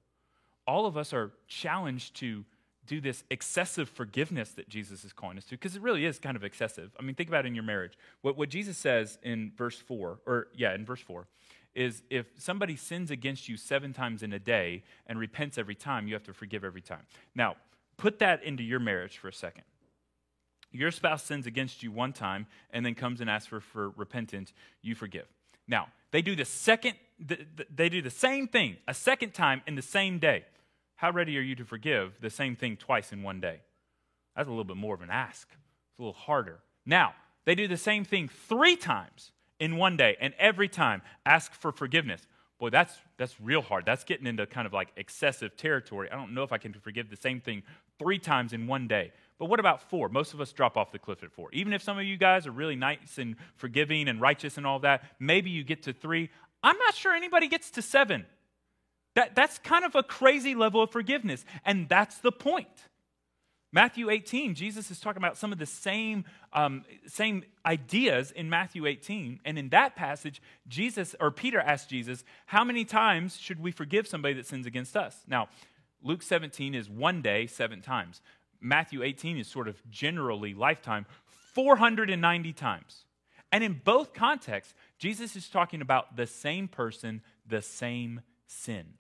All of us are challenged to do this excessive forgiveness that Jesus is calling us to, because it really is kind of excessive. I mean, think about it in your marriage. What, what Jesus says in verse 4, or yeah, in verse 4, is if somebody sins against you seven times in a day and repents every time, you have to forgive every time. Now, put that into your marriage for a second. Your spouse sins against you one time and then comes and asks for, for repentance, you forgive. Now, they do the second, they do the same thing a second time in the same day. How ready are you to forgive the same thing twice in one day? That's a little bit more of an ask. It's a little harder. Now, they do the same thing three times in one day, and every time ask for forgiveness. Boy, that's, that's real hard. That's getting into kind of like excessive territory. I don't know if I can forgive the same thing three times in one day. But what about four? Most of us drop off the cliff at four. Even if some of you guys are really nice and forgiving and righteous and all that, maybe you get to three. I'm not sure anybody gets to seven. That, that's kind of a crazy level of forgiveness. And that's the point. Matthew 18, Jesus is talking about some of the same, um, same ideas in Matthew 18. And in that passage, Jesus, or Peter asked Jesus, How many times should we forgive somebody that sins against us? Now, Luke 17 is one day, seven times. Matthew 18 is sort of generally lifetime, 490 times. And in both contexts, Jesus is talking about the same person, the same sin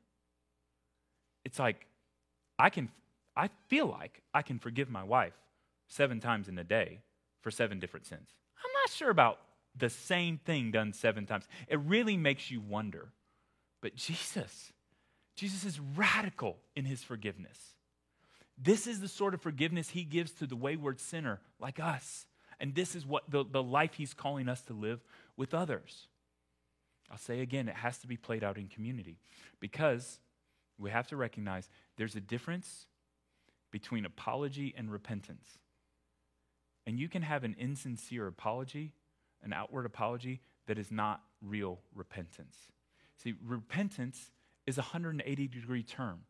it's like I can I feel like I can forgive my wife seven times in a day for seven different sins. I'm not sure about the same thing done seven times. It really makes you wonder. But Jesus, Jesus is radical in his forgiveness. This is the sort of forgiveness he gives to the wayward sinner like us. And this is what the, the life he's calling us to live with others. I'll say again, it has to be played out in community because we have to recognize there's a difference between apology and repentance. And you can have an insincere apology, an outward apology, that is not real repentance. See, repentance is a 180 degree term.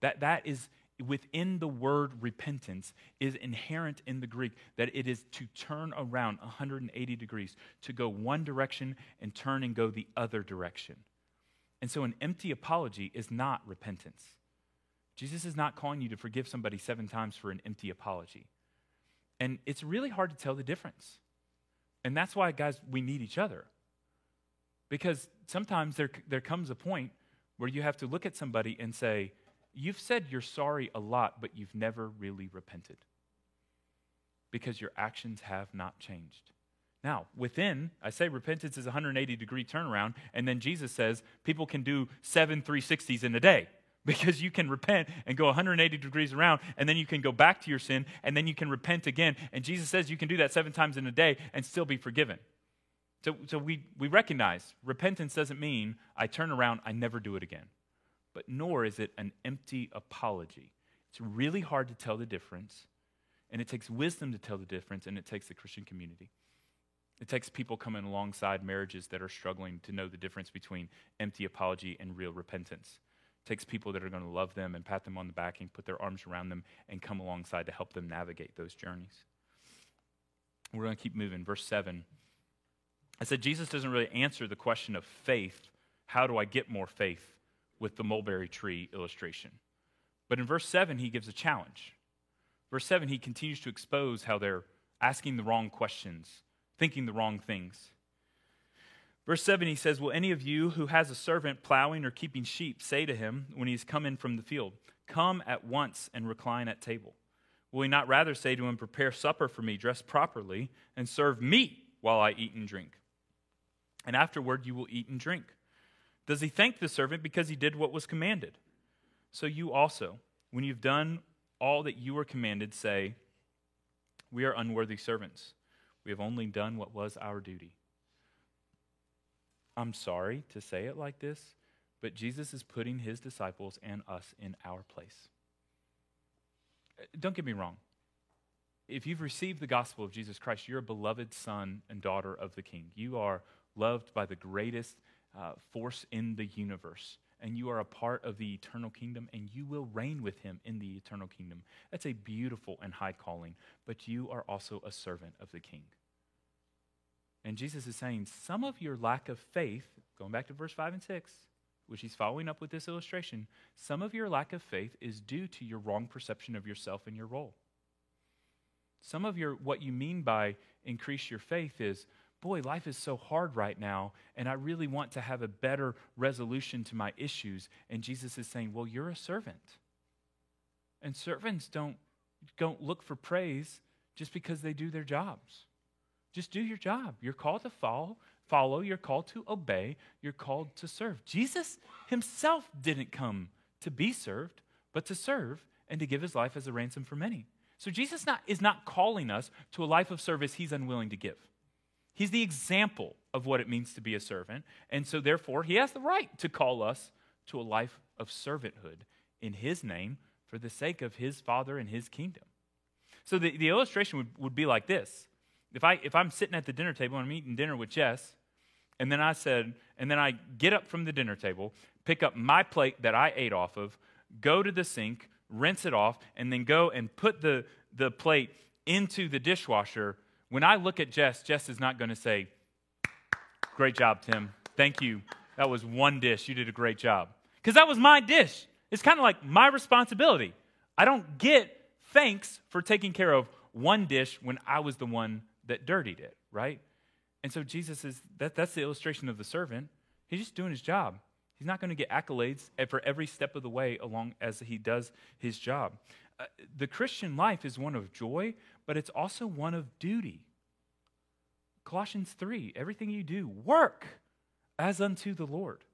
That, that is within the word repentance is inherent in the Greek that it is to turn around 180 degrees, to go one direction and turn and go the other direction. And so an empty apology is not repentance. Jesus is not calling you to forgive somebody seven times for an empty apology. And it's really hard to tell the difference. And that's why, guys, we need each other. Because sometimes there, there comes a point where you have to look at somebody and say, You've said you're sorry a lot, but you've never really repented because your actions have not changed. Now, within, I say repentance is a 180 degree turnaround, and then Jesus says people can do seven 360s in a day because you can repent and go 180 degrees around, and then you can go back to your sin, and then you can repent again. And Jesus says you can do that seven times in a day and still be forgiven. So, so we, we recognize repentance doesn't mean I turn around, I never do it again but nor is it an empty apology. It's really hard to tell the difference, and it takes wisdom to tell the difference, and it takes the Christian community. It takes people coming alongside marriages that are struggling to know the difference between empty apology and real repentance. It takes people that are going to love them and pat them on the back and put their arms around them and come alongside to help them navigate those journeys. We're going to keep moving. Verse 7. I said Jesus doesn't really answer the question of faith. How do I get more faith? with the mulberry tree illustration. But in verse 7, he gives a challenge. Verse 7, he continues to expose how they're asking the wrong questions, thinking the wrong things. Verse 7, he says, Will any of you who has a servant plowing or keeping sheep say to him when he's come in from the field, Come at once and recline at table? Will he not rather say to him, Prepare supper for me, dress properly, and serve me while I eat and drink? And afterward you will eat and drink. Does he thank the servant because he did what was commanded? So you also, when you've done all that you were commanded, say, We are unworthy servants. We have only done what was our duty. I'm sorry to say it like this, but Jesus is putting his disciples and us in our place. Don't get me wrong. If you've received the gospel of Jesus Christ, you're a beloved son and daughter of the King. You are loved by the greatest uh, force in the universe. And you are a part of the eternal kingdom, and you will reign with him in the eternal kingdom. That's a beautiful and high calling, but you are also a servant of the king. And Jesus is saying, some of your lack of faith, going back to verse 5 and 6, which he's following up with this illustration, some of your lack of faith is due to your wrong perception of yourself and your role. Some of your what you mean by increase your faith is, boy, life is so hard right now, and I really want to have a better resolution to my issues. And Jesus is saying, well, you're a servant. And servants don't, don't look for praise just because they do their jobs. Just do your job. You're called to follow, follow, you're called to obey, you're called to serve. Jesus himself didn't come to be served, but to serve and to give his life as a ransom for many. So Jesus not, is not calling us to a life of service he's unwilling to give. He's the example of what it means to be a servant. And so, therefore, he has the right to call us to a life of servanthood in his name for the sake of his Father and his kingdom. So, the, the illustration would, would be like this if, I, if I'm sitting at the dinner table and I'm eating dinner with Jess, and then I said, and then I get up from the dinner table, pick up my plate that I ate off of, go to the sink, rinse it off, and then go and put the, the plate into the dishwasher when I look at Jess, Jess is not going to say, Great job, Tim. Thank you. That was one dish. You did a great job. Because that was my dish. It's kind of like my responsibility. I don't get thanks for taking care of one dish when I was the one that dirtied it, right? And so Jesus is that, that's the illustration of the servant. He's just doing his job. He's not going to get accolades for every step of the way along as he does his job. Uh, the Christian life is one of joy, but it's also one of duty. Colossians 3 everything you do, work as unto the Lord.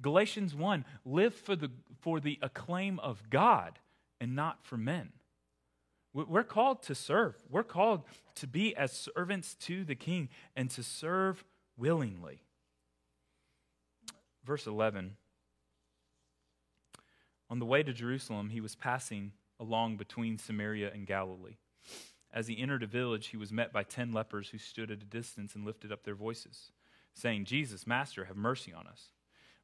Galatians 1 live for the, for the acclaim of God and not for men. We're called to serve. We're called to be as servants to the king and to serve willingly. Verse 11 On the way to Jerusalem, he was passing along between Samaria and Galilee. As he entered a village, he was met by ten lepers who stood at a distance and lifted up their voices, saying, Jesus, Master, have mercy on us.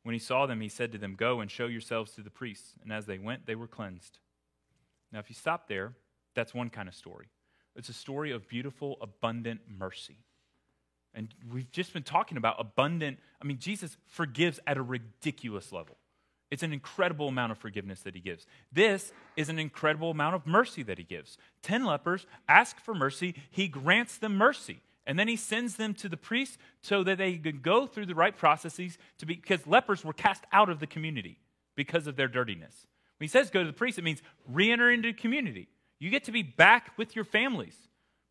When he saw them, he said to them, Go and show yourselves to the priests. And as they went, they were cleansed. Now, if you stop there, that's one kind of story. It's a story of beautiful, abundant mercy. And we've just been talking about abundant. I mean, Jesus forgives at a ridiculous level. It's an incredible amount of forgiveness that he gives. This is an incredible amount of mercy that he gives. Ten lepers ask for mercy, he grants them mercy. And then he sends them to the priest so that they can go through the right processes to be, because lepers were cast out of the community because of their dirtiness. When he says go to the priest, it means re enter into the community. You get to be back with your families.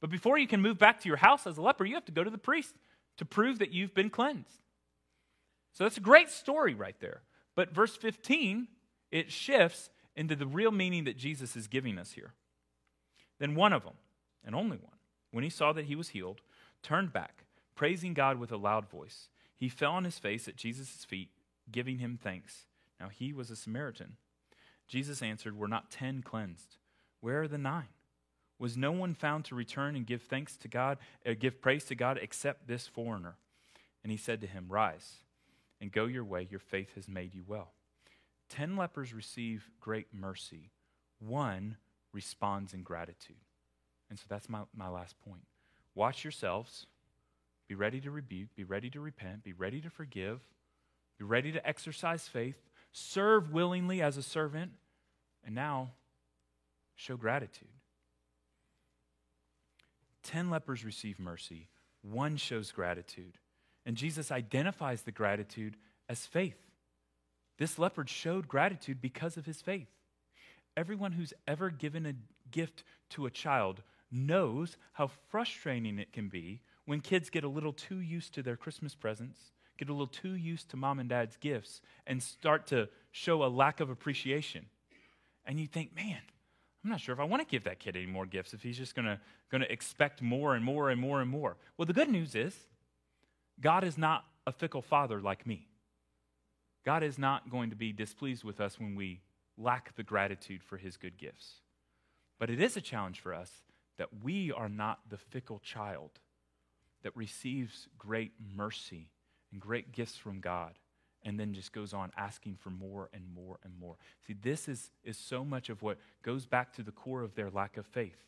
But before you can move back to your house as a leper, you have to go to the priest to prove that you've been cleansed. So that's a great story right there. But verse 15, it shifts into the real meaning that Jesus is giving us here. Then one of them, and only one, when he saw that he was healed, turned back, praising God with a loud voice. He fell on his face at Jesus' feet, giving him thanks. Now he was a Samaritan. Jesus answered, Were not ten cleansed? Where are the nine? Was no one found to return and give thanks to God, uh, give praise to God, except this foreigner? And he said to him, Rise and go your way. Your faith has made you well. Ten lepers receive great mercy. One responds in gratitude. And so that's my, my last point. Watch yourselves. Be ready to rebuke. Be ready to repent. Be ready to forgive. Be ready to exercise faith. Serve willingly as a servant. And now, show gratitude. Ten lepers receive mercy, one shows gratitude. And Jesus identifies the gratitude as faith. This leper showed gratitude because of his faith. Everyone who's ever given a gift to a child knows how frustrating it can be when kids get a little too used to their Christmas presents, get a little too used to mom and dad's gifts, and start to show a lack of appreciation. And you think, man, I'm not sure if I want to give that kid any more gifts if he's just going to going to expect more and more and more and more. Well, the good news is God is not a fickle father like me. God is not going to be displeased with us when we lack the gratitude for his good gifts. But it is a challenge for us that we are not the fickle child that receives great mercy and great gifts from God and then just goes on asking for more and more and more. See, this is, is so much of what goes back to the core of their lack of faith.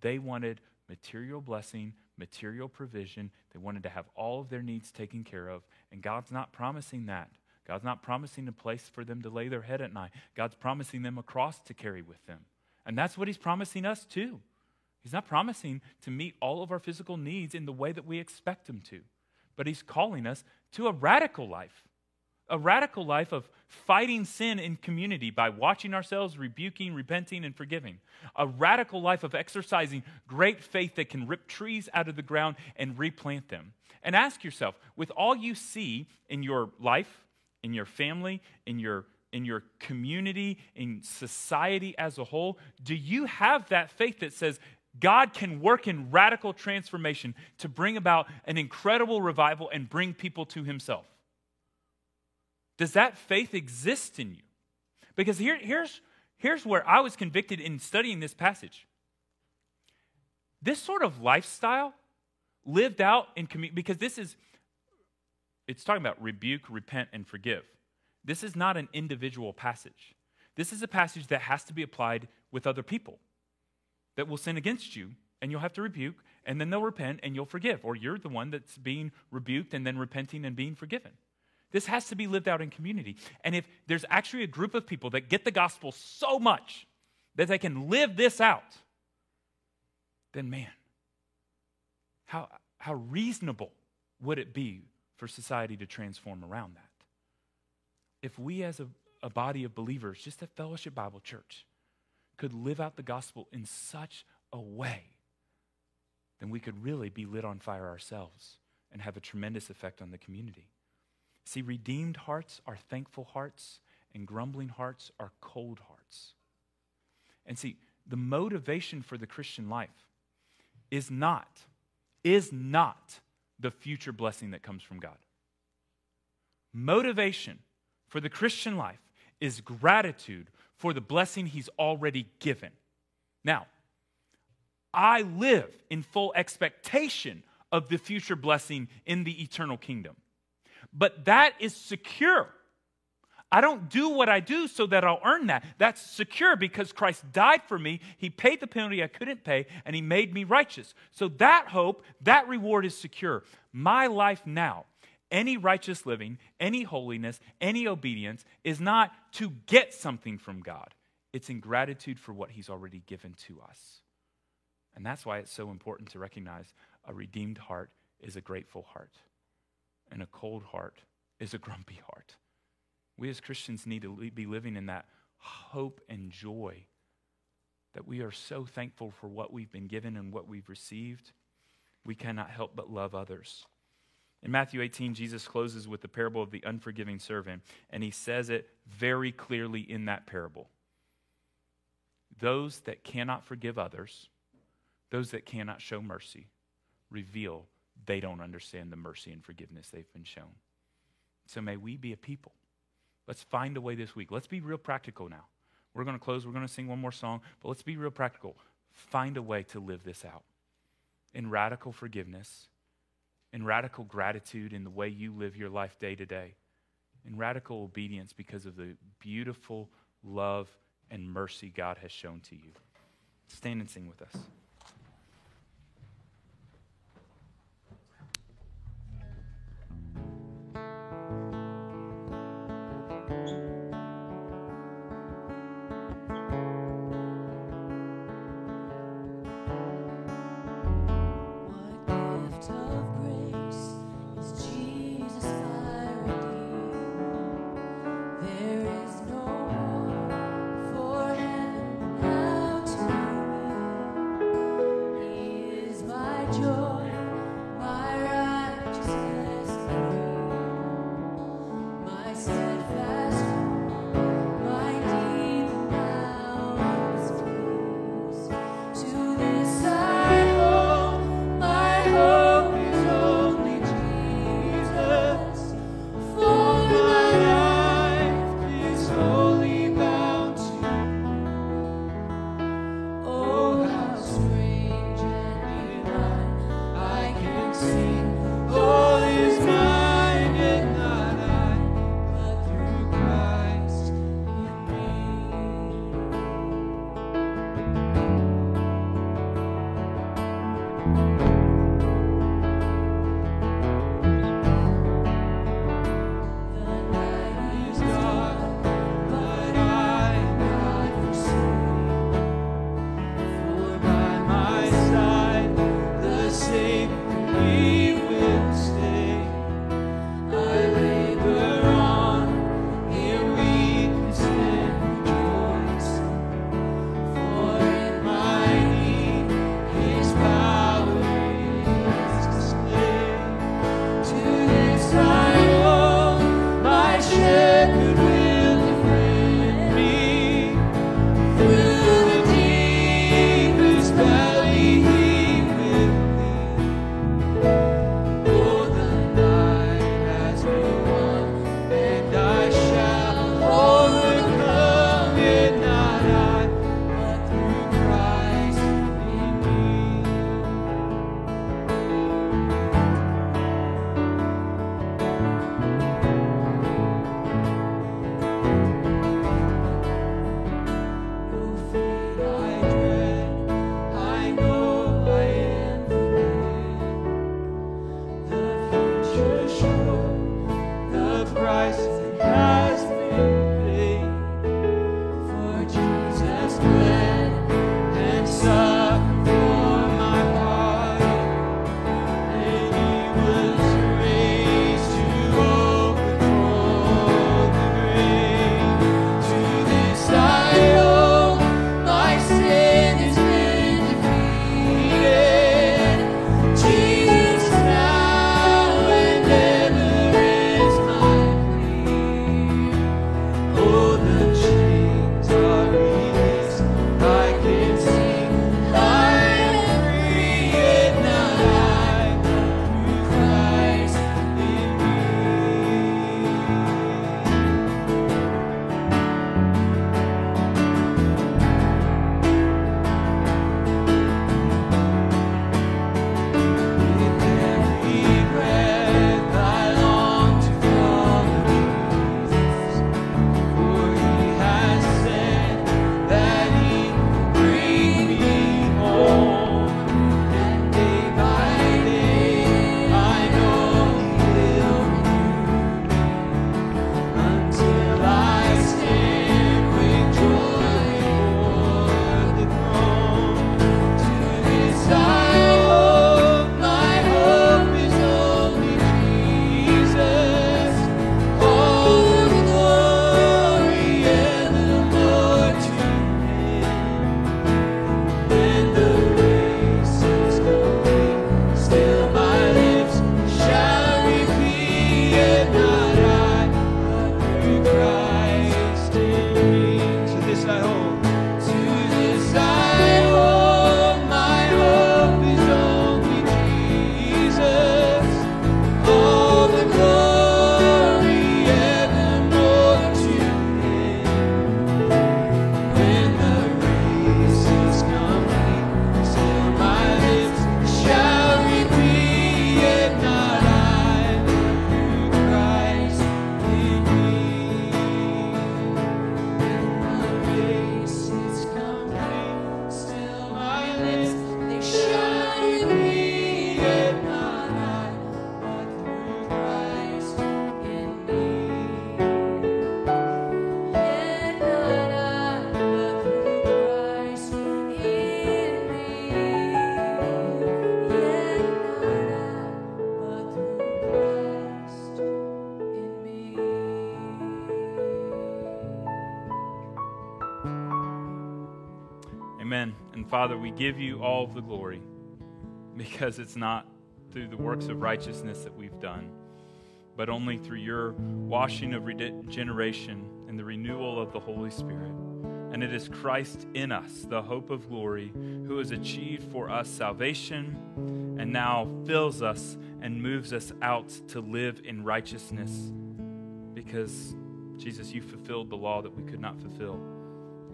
They wanted material blessing, material provision. They wanted to have all of their needs taken care of. And God's not promising that. God's not promising a place for them to lay their head at night. God's promising them a cross to carry with them. And that's what He's promising us too. He's not promising to meet all of our physical needs in the way that we expect Him to, but He's calling us to a radical life a radical life of fighting sin in community by watching ourselves, rebuking, repenting, and forgiving. A radical life of exercising great faith that can rip trees out of the ground and replant them. And ask yourself with all you see in your life, in your family, in your in your community, in society as a whole, do you have that faith that says God can work in radical transformation to bring about an incredible revival and bring people to Himself? Does that faith exist in you? Because here, here's, here's where I was convicted in studying this passage. This sort of lifestyle lived out in community, because this is, it's talking about rebuke, repent, and forgive. This is not an individual passage. This is a passage that has to be applied with other people that will sin against you, and you'll have to rebuke, and then they'll repent, and you'll forgive. Or you're the one that's being rebuked and then repenting and being forgiven. This has to be lived out in community. And if there's actually a group of people that get the gospel so much that they can live this out, then man, how, how reasonable would it be for society to transform around that? If we, as a, a body of believers, just a Fellowship Bible Church, could live out the gospel in such a way, then we could really be lit on fire ourselves and have a tremendous effect on the community. See, redeemed hearts are thankful hearts, and grumbling hearts are cold hearts. And see, the motivation for the Christian life is not, is not the future blessing that comes from God. Motivation for the Christian life is gratitude for the blessing He's already given. Now, I live in full expectation of the future blessing in the eternal kingdom but that is secure. I don't do what I do so that I'll earn that. That's secure because Christ died for me. He paid the penalty I couldn't pay, and He made me righteous. So that hope, that reward is secure. My life now, any righteous living, any holiness, any obedience is not to get something from God, it's in gratitude for what He's already given to us. And that's why it's so important to recognize a redeemed heart is a grateful heart, and a cold heart is a grumpy heart. We as Christians need to be living in that hope and joy that we are so thankful for what we've been given and what we've received. We cannot help but love others. In Matthew 18, Jesus closes with the parable of the unforgiving servant, and he says it very clearly in that parable. Those that cannot forgive others, those that cannot show mercy, reveal they don't understand the mercy and forgiveness they've been shown. So may we be a people Let's find a way this week. Let's be real practical now. We're going to close. We're going to sing one more song, but let's be real practical. Find a way to live this out in radical forgiveness, in radical gratitude in the way you live your life day to day, in radical obedience because of the beautiful love and mercy God has shown to you. Stand and sing with us. Father, we give you all the glory because it's not through the works of righteousness that we've done, but only through your washing of regeneration and the renewal of the Holy Spirit. And it is Christ in us, the hope of glory, who has achieved for us salvation and now fills us and moves us out to live in righteousness because, Jesus, you fulfilled the law that we could not fulfill.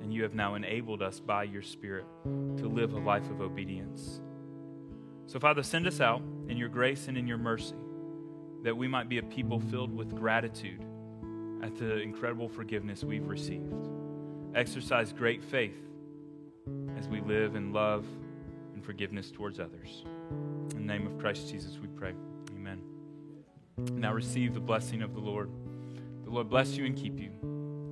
And you have now enabled us by your Spirit to live a life of obedience. So, Father, send us out in your grace and in your mercy that we might be a people filled with gratitude at the incredible forgiveness we've received. Exercise great faith as we live in love and forgiveness towards others. In the name of Christ Jesus, we pray. Amen. Now receive the blessing of the Lord. The Lord bless you and keep you.